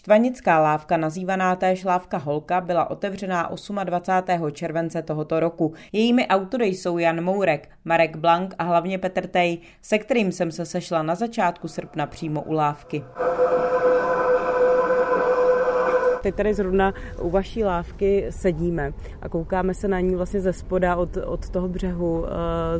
Štvanická lávka, nazývaná též lávka Holka, byla otevřená 28. července tohoto roku. Jejími autory jsou Jan Mourek, Marek Blank a hlavně Petr Tej, se kterým jsem se sešla na začátku srpna přímo u lávky. Teď tady zrovna u vaší lávky sedíme a koukáme se na ní vlastně ze spoda od, od toho břehu eh,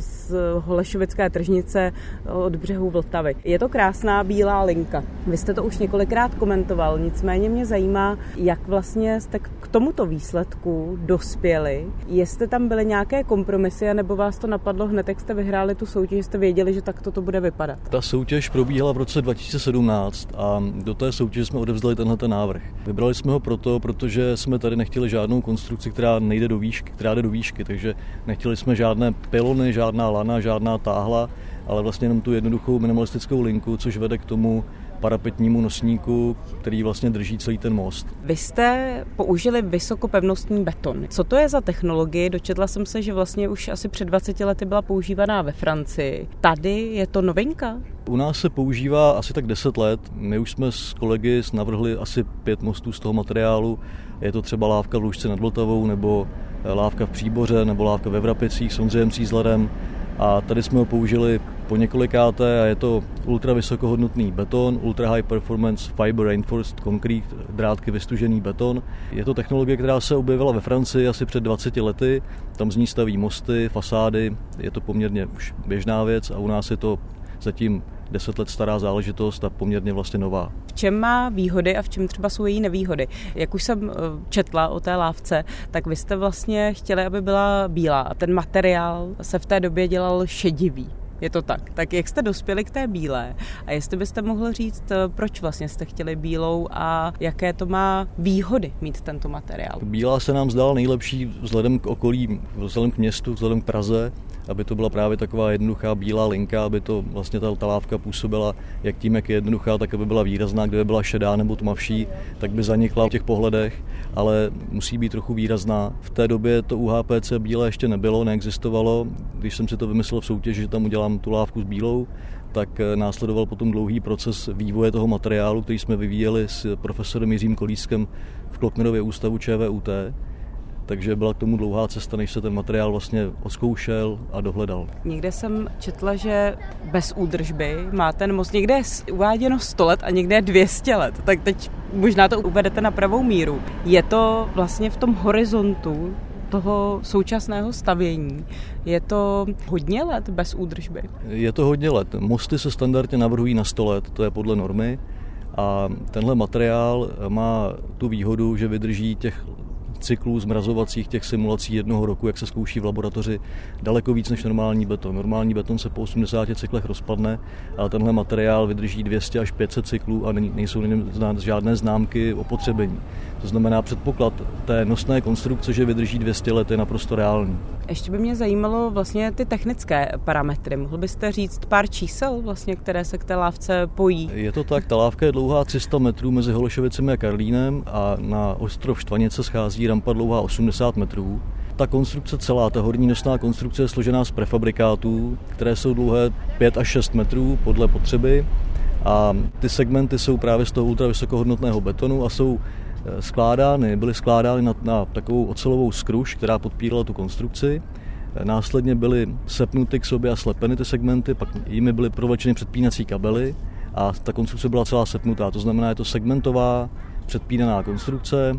z Holešovické tržnice od břehu Vltavy. Je to krásná bílá linka. Vy jste to už několikrát komentoval, nicméně mě zajímá, jak vlastně jste k tomuto výsledku dospěli. Jestli tam byly nějaké kompromisy, nebo vás to napadlo hned, jak jste vyhráli tu soutěž, jste věděli, že takto to bude vypadat? Ta soutěž probíhala v roce 2017 a do té soutěže jsme odevzdali tenhle ten návrh. Vybrali jsme jsme ho proto, protože jsme tady nechtěli žádnou konstrukci, která nejde do výšky, která jde do výšky, takže nechtěli jsme žádné pilony, žádná lana, žádná táhla, ale vlastně jenom tu jednoduchou minimalistickou linku, což vede k tomu parapetnímu nosníku, který vlastně drží celý ten most. Vy jste použili vysokopevnostní beton. Co to je za technologii? Dočetla jsem se, že vlastně už asi před 20 lety byla používaná ve Francii. Tady je to novinka? U nás se používá asi tak 10 let. My už jsme s kolegy navrhli asi pět mostů z toho materiálu. Je to třeba lávka v Lužce nad Vltavou, nebo lávka v Příboře, nebo lávka ve Vrapicích s Ondřejem Cízlerem. A tady jsme ho použili po několikáté a je to ultra vysokohodnotný beton, ultra high performance fiber reinforced concrete, drátky vystužený beton. Je to technologie, která se objevila ve Francii asi před 20 lety. Tam z ní staví mosty, fasády, je to poměrně už běžná věc a u nás je to zatím deset let stará záležitost a poměrně vlastně nová. V čem má výhody a v čem třeba jsou její nevýhody? Jak už jsem eh, četla o té lávce, tak vy jste vlastně chtěli, aby byla bílá ten materiál se v té době dělal šedivý. Je to tak. Tak jak jste dospěli k té bílé? A jestli byste mohl říct, eh, proč vlastně jste chtěli bílou a jaké to má výhody mít tento materiál? Bílá se nám zdala nejlepší vzhledem k okolí, vzhledem k městu, vzhledem k Praze aby to byla právě taková jednoduchá bílá linka, aby to vlastně ta, ta lávka působila jak tím, jak je jednoduchá, tak aby byla výrazná, kdyby byla šedá nebo tmavší, tak by zanikla v těch pohledech, ale musí být trochu výrazná. V té době to UHPC bílé ještě nebylo, neexistovalo. Když jsem si to vymyslel v soutěži, že tam udělám tu lávku s bílou, tak eh, následoval potom dlouhý proces vývoje toho materiálu, který jsme vyvíjeli s profesorem Jiřím Kolískem v Kloknerově ústavu ČVUT takže byla k tomu dlouhá cesta, než se ten materiál vlastně oskoušel a dohledal. Někde jsem četla, že bez údržby má ten most někde je uváděno 100 let a někde je 200 let, tak teď možná to uvedete na pravou míru. Je to vlastně v tom horizontu toho současného stavění. Je to hodně let bez údržby? Je to hodně let. Mosty se standardně navrhují na 100 let, to je podle normy. A tenhle materiál má tu výhodu, že vydrží těch cyklů zmrazovacích těch simulací jednoho roku, jak se zkouší v laboratoři, daleko víc než normální beton. Normální beton se po 80 cyklech rozpadne, ale tenhle materiál vydrží 200 až 500 cyklů a nejsou žádné známky opotřebení. To znamená, předpoklad té nosné konstrukce, že vydrží 200 let, je naprosto reálný. Ještě by mě zajímalo vlastně ty technické parametry. Mohl byste říct pár čísel, vlastně, které se k té lávce pojí? Je to tak, ta lávka je dlouhá 300 metrů mezi Holešovicemi a Karlínem a na ostrov Štvanice schází rampa dlouhá 80 metrů. Ta konstrukce celá, ta horní nosná konstrukce je složená z prefabrikátů, které jsou dlouhé 5 až 6 metrů podle potřeby. A ty segmenty jsou právě z toho ultravysokohodnotného betonu a jsou eh, skládány, byly skládány na, na takovou ocelovou skruš, která podpírala tu konstrukci. Eh, následně byly sepnuty k sobě a slepeny ty segmenty, pak jimi byly provlečeny předpínací kabely a ta konstrukce byla celá sepnutá. To znamená, je to segmentová předpínaná konstrukce,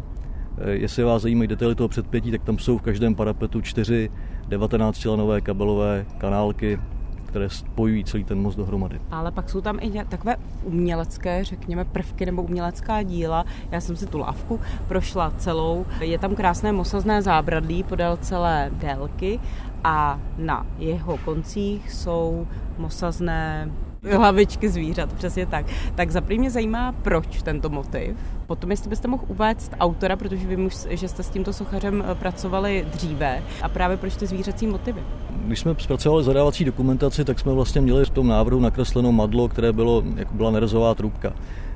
jestli vás zajímají detaily toho předpětí, tak tam jsou v každém parapetu čtyři 19-lanové kabelové kanálky, které spojují celý ten most dohromady. Ale pak jsou tam i takové umělecké, řekněme, prvky nebo umělecká díla. Já jsem si tu lávku prošla celou. Je tam krásné mosazné zábradlí podél celé délky a na jeho koncích jsou mosazné hlavičky zvířat, přesně tak. Tak za mě zajímá, proč tento motiv. Potom, jestli byste mohl uvést autora, protože vím, že jste s tímto sochařem eh, pracovali dříve, a právě proč ty zvířecí motivy? Když jsme zpracovali zadávací dokumentaci, tak jsme vlastně měli v tom návrhu nakresleno madlo, které bylo, jako byla nerezová trubka.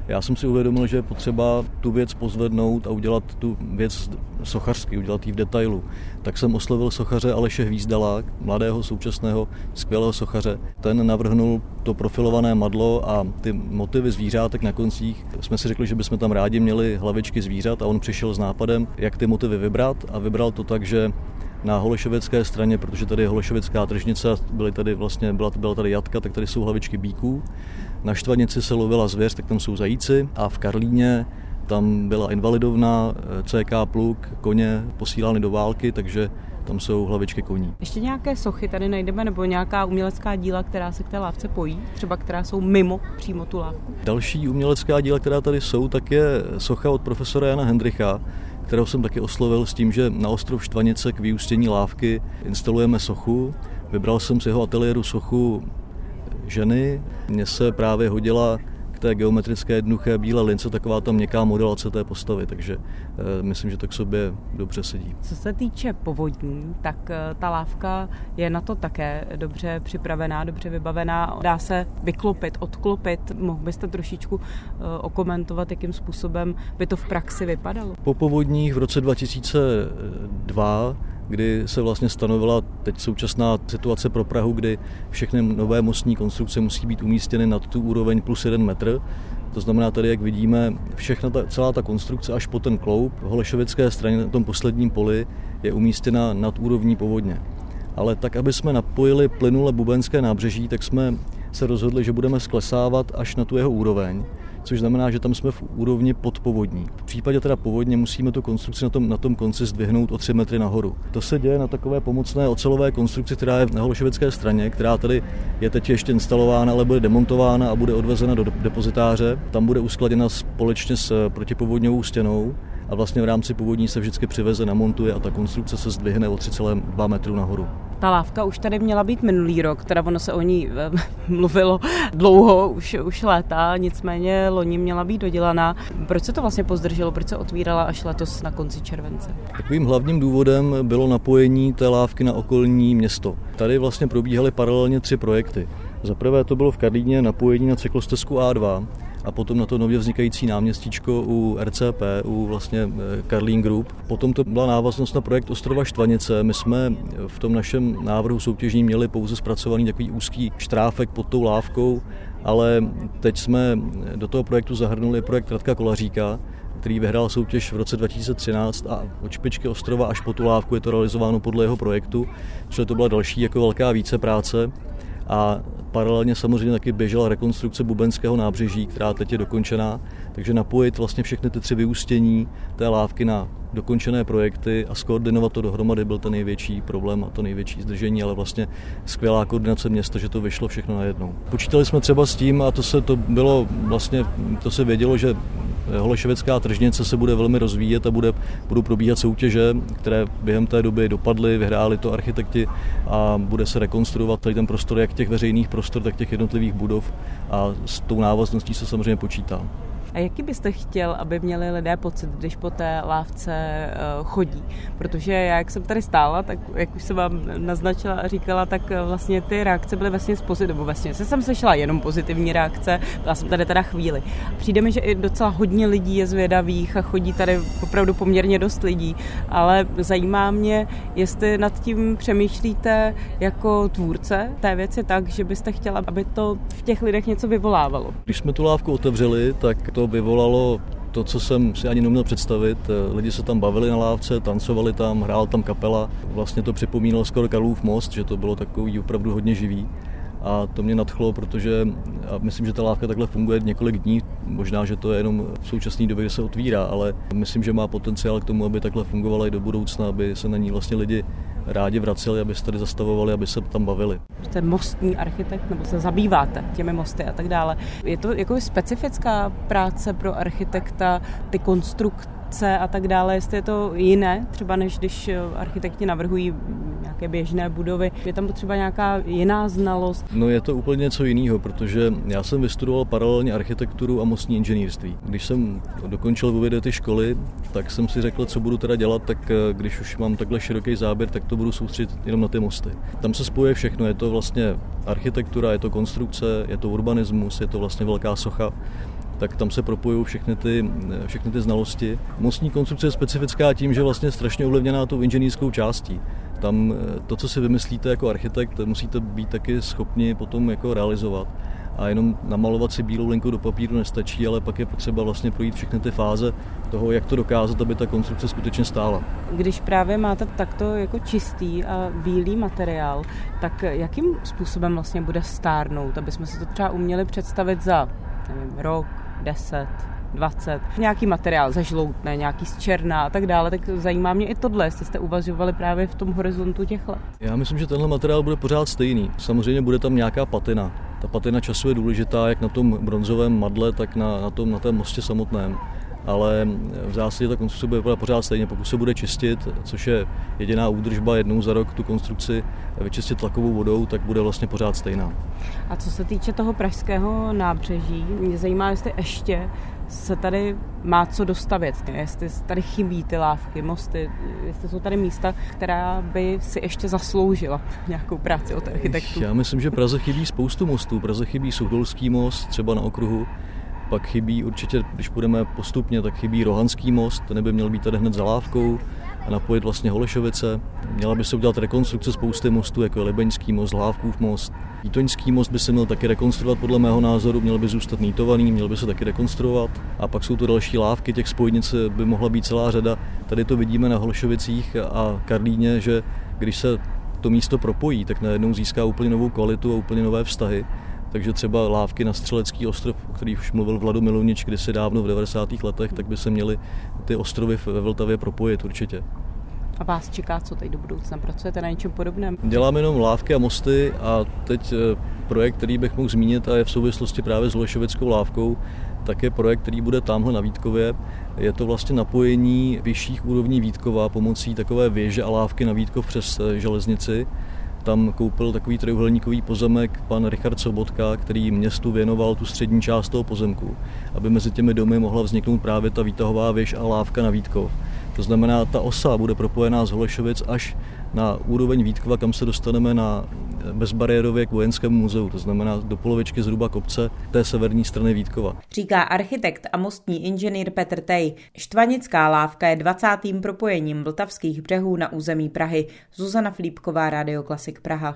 Já jsem si uvědomil, že je potřeba tu věc pozvednout a udělat tu věc sochařsky, udělat ji v detailu. Tak jsem oslovil sochaře Aleše Hvízdala, mladého současného skvělého sochaře. Ten navrhnul to profilované madlo a ty motivy zvířátek na koncích. Jsme si řekli, že bychom tam rádi měli hlavičky zvířat a on přišel s nápadem, jak ty motivy vybrat a vybral to tak, že na holešovické straně, protože tady je holešovická tržnice, byly tady vlastně, byla, byla tady jatka, tak tady jsou hlavičky bíků. Na Štvanici se lovila zvěř, tak tam jsou zajíci a v Karlíně tam byla invalidovna, CK pluk, koně posílány do války, takže tam jsou hlavičky koní. Ještě nějaké sochy tady najdeme, nebo nějaká umělecká díla, která se k té lávce pojí, třeba která jsou mimo přímo tu lávku? Další umělecká díla, která tady jsou, tak je socha od profesora Jana Hendricha, kterého jsem taky oslovil s tím, že na ostrov Štvanice k vyústění lávky instalujeme sochu. Vybral jsem z jeho ateliéru sochu ženy. Mně se právě hodila k té geometrické jednoduché bílé lince taková ta měkká modelace té postavy, takže e, myslím, že to k sobě dobře sedí. Co se týče povodní, tak e, ta lávka je na to také dobře připravená, dobře vybavená. Dá se vyklopit, odklopit. Mohl byste trošičku e, okomentovat, jakým způsobem by to v praxi vypadalo? Po povodních v roce 2002 kdy se vlastně stanovila teď současná situace pro Prahu, kdy všechny nové mostní konstrukce musí být umístěny nad tu úroveň plus jeden metr. To znamená tady, jak vidíme, všechna ta, celá ta konstrukce až po ten kloup v Holešovické straně na tom posledním poli je umístěna nad úrovní povodně. Ale tak, aby jsme napojili plynule Bubenské nábřeží, tak jsme se rozhodli, že budeme sklesávat až na tu jeho úroveň což znamená, že tam jsme v úrovni podpovodní. V případě teda povodně musíme tu konstrukci na tom, na tom konci zdvihnout o 3 metry nahoru. To se děje na takové pomocné ocelové konstrukci, která je na Holešovické straně, která tady je teď ještě instalována, ale bude demontována a bude odvezena do depozitáře. Tam bude uskladěna společně s protipovodňovou stěnou a vlastně v rámci povodní se vždycky přiveze, namontuje a ta konstrukce se zdvihne o 3,2 metru nahoru. Ta lávka už tady měla být minulý rok, teda ono se o ní eh, mluvilo dlouho, už, už léta, nicméně loni měla být dodělaná. Proč se to vlastně pozdrželo, proč se otvírala až letos na konci července? Takovým hlavním důvodem bylo napojení té lávky na okolní město. Tady vlastně probíhaly paralelně tři projekty. Za prvé to bylo v Karlíně napojení na cyklostezku A2, a potom na to nově vznikající náměstíčko u RCP, u vlastně eh, Karlín Group. Potom to byla návaznost na projekt Ostrova Štvanice. My jsme v tom našem návrhu soutěžní měli pouze zpracovaný takový úzký štráfek pod tou lávkou, ale teď jsme do toho projektu zahrnuli projekt Radka Kolaříka, který vyhrál soutěž v roce 2013 a od špičky ostrova až po tu lávku je to realizováno podle jeho projektu, čili to byla další jako velká více práce a paralelně samozřejmě taky běžela rekonstrukce Bubenského nábřeží, která teď je dokončená, takže napojit vlastně všechny ty tři vyústění té lávky na dokončené projekty a skoordinovat to dohromady byl ten největší problém a to největší zdržení, ale vlastně skvělá koordinace města, že to vyšlo všechno najednou. Počítali jsme třeba s tím, a to se to bylo vlastně, to se vědělo, že Holešovická tržnice se bude velmi rozvíjet a bude, budou probíhat soutěže, které během té doby dopadly, vyhráli to architekti a bude se rekonstruovat tady ten prostor jak těch veřejných prostor, tak těch jednotlivých budov a s tou návazností se samozřejmě počítá. A jaký byste chtěl, aby měli lidé pocit, když po té lávce eh, chodí? Protože já, jak jsem tady stála, tak jak už jsem vám naznačila a říkala, tak eh, vlastně ty reakce byly vlastně pozitivní, vlastně se jsem sešla jenom pozitivní reakce, byla jsem tady teda chvíli. Přijde mi, že i docela hodně lidí je zvědavých a chodí tady opravdu poměrně dost lidí, ale zajímá mě, jestli nad tím přemýšlíte jako tvůrce té věci tak, že byste chtěla, aby to v těch lidech něco vyvolávalo. Když jsme tu lávku otevřeli, tak to vyvolalo to, co jsem si ani neměl představit. Lidi se tam bavili na lávce, tancovali tam, hrál tam kapela. Vlastně to připomínalo skoro Karlův most, že to bylo takový opravdu hodně živý. A to mě nadchlo, protože myslím, že ta lávka takhle funguje několik dní. Možná, že to je jenom v současné době, kdy se otvírá, ale myslím, že má potenciál k tomu, aby takhle fungovala i do budoucna, aby se na ní vlastně lidi rádi vraceli, aby se tady zastavovali, aby se tam bavili. Jste mostní architekt nebo se zabýváte těmi mosty a tak dále. Je to jako specifická práce pro architekta, ty konstrukty obce a tak dále, jestli je to jiné, třeba než když architekti navrhují nějaké běžné budovy. Je tam potřeba nějaká jiná znalost? No je to úplně něco jiného, protože já jsem vystudoval paralelně architekturu a mostní inženýrství. Když jsem dokončil v ty školy, tak jsem si řekl, co budu teda dělat, tak eh, když už mám takhle široký záběr, tak to budu soustředit jenom na ty mosty. Tam se spojuje všechno, je to vlastně architektura, je to konstrukce, je to urbanismus, je to vlastně velká socha tak tam se propojují všechny ty, všechny ty znalosti. Mostní konstrukce je specifická tím, že vlastně strašně ovlivněná tou inženýrskou částí. Tam eh, to, co si vymyslíte jako architekt, musíte být taky schopni potom jako realizovat. A jenom namalovat si bílou linku do papíru nestačí, ale pak je potřeba vlastně projít všechny ty fáze toho, jak to dokázat, aby ta konstrukce skutečně stála. Když právě máte takto jako čistý a bílý materiál, tak jakým způsobem vlastně bude stárnout, aby jsme si to třeba uměli představit za nevím, rok, 10, 20, nějaký materiál zažloutne, nějaký z černá a tak dále, tak zajímá mě i tohle, jestli jste uvažovali právě v tom horizontu těch let. Já myslím, že tenhle materiál bude pořád stejný. Samozřejmě bude tam nějaká patina. Ta patina času je důležitá jak na tom bronzovém madle, tak na, na tom na té mostě samotném ale v zásadě ta konstrukce bude vypadat pořád stejně. Pokud se bude čistit, což je jediná údržba jednou za rok tu konstrukci vyčistit tlakovou vodou, tak bude vlastně pořád stejná. A co se týče toho pražského nábřeží, mě zajímá, jestli ještě se tady má co dostavit, jestli tady chybí ty lávky, mosty, jestli jsou tady místa, která by si ještě zasloužila nějakou práci od architektů. Já myslím, že Praze chybí spoustu mostů. Praze chybí Suchdolský most, třeba na okruhu, pak chybí určitě, když půjdeme postupně, tak chybí Rohanský most, ten by měl být tady hned za lávkou a napojit vlastně Holešovice. Měla by se udělat rekonstrukce spousty mostů, jako je Libeňský most, Lávkův most. Jítoňský most by se měl taky rekonstruovat podle mého názoru, měl by zůstat nýtovaný, měl by se taky rekonstruovat. A pak jsou to další lávky, těch spojnic by mohla být celá řada. Tady to vidíme na Holešovicích a Karlíně, že když se to místo propojí, tak najednou získá úplně novou kvalitu a úplně nové vztahy takže třeba lávky na Střelecký ostrov, o kterých už mluvil Vlado Milunič kdysi dávno v 90. letech, tak by se měly ty ostrovy ve Vltavě propojit určitě. A vás čeká, co teď do budoucna? Pracujete na něčem podobném? Děláme jenom lávky a mosty a teď eh, projekt, který bych mohl zmínit a je v souvislosti právě s Lešovickou lávkou, tak je projekt, který bude tamhle na Vítkově. Je to vlastně napojení vyšších úrovní Vítkova pomocí takové věže a lávky na Vítkov přes eh, železnici tam koupil takový trojuhelníkový pozemek pan Richard Sobotka, který městu věnoval tu střední část toho pozemku, aby mezi těmi domy mohla vzniknout právě ta výtahová věž a lávka na Vítkov. To znamená, ta osa bude propojená z Holešovic až na úroveň Vítkova, kam se dostaneme na bezbariérově k vojenskému muzeu, to znamená do polovičky zhruba kopce té severní strany Vítkova. Říká architekt a mostní inženýr Petr Tej. Štvanická lávka je 20. propojením vltavských břehů na území Prahy. Zuzana Flípková, Radio Klasik Praha.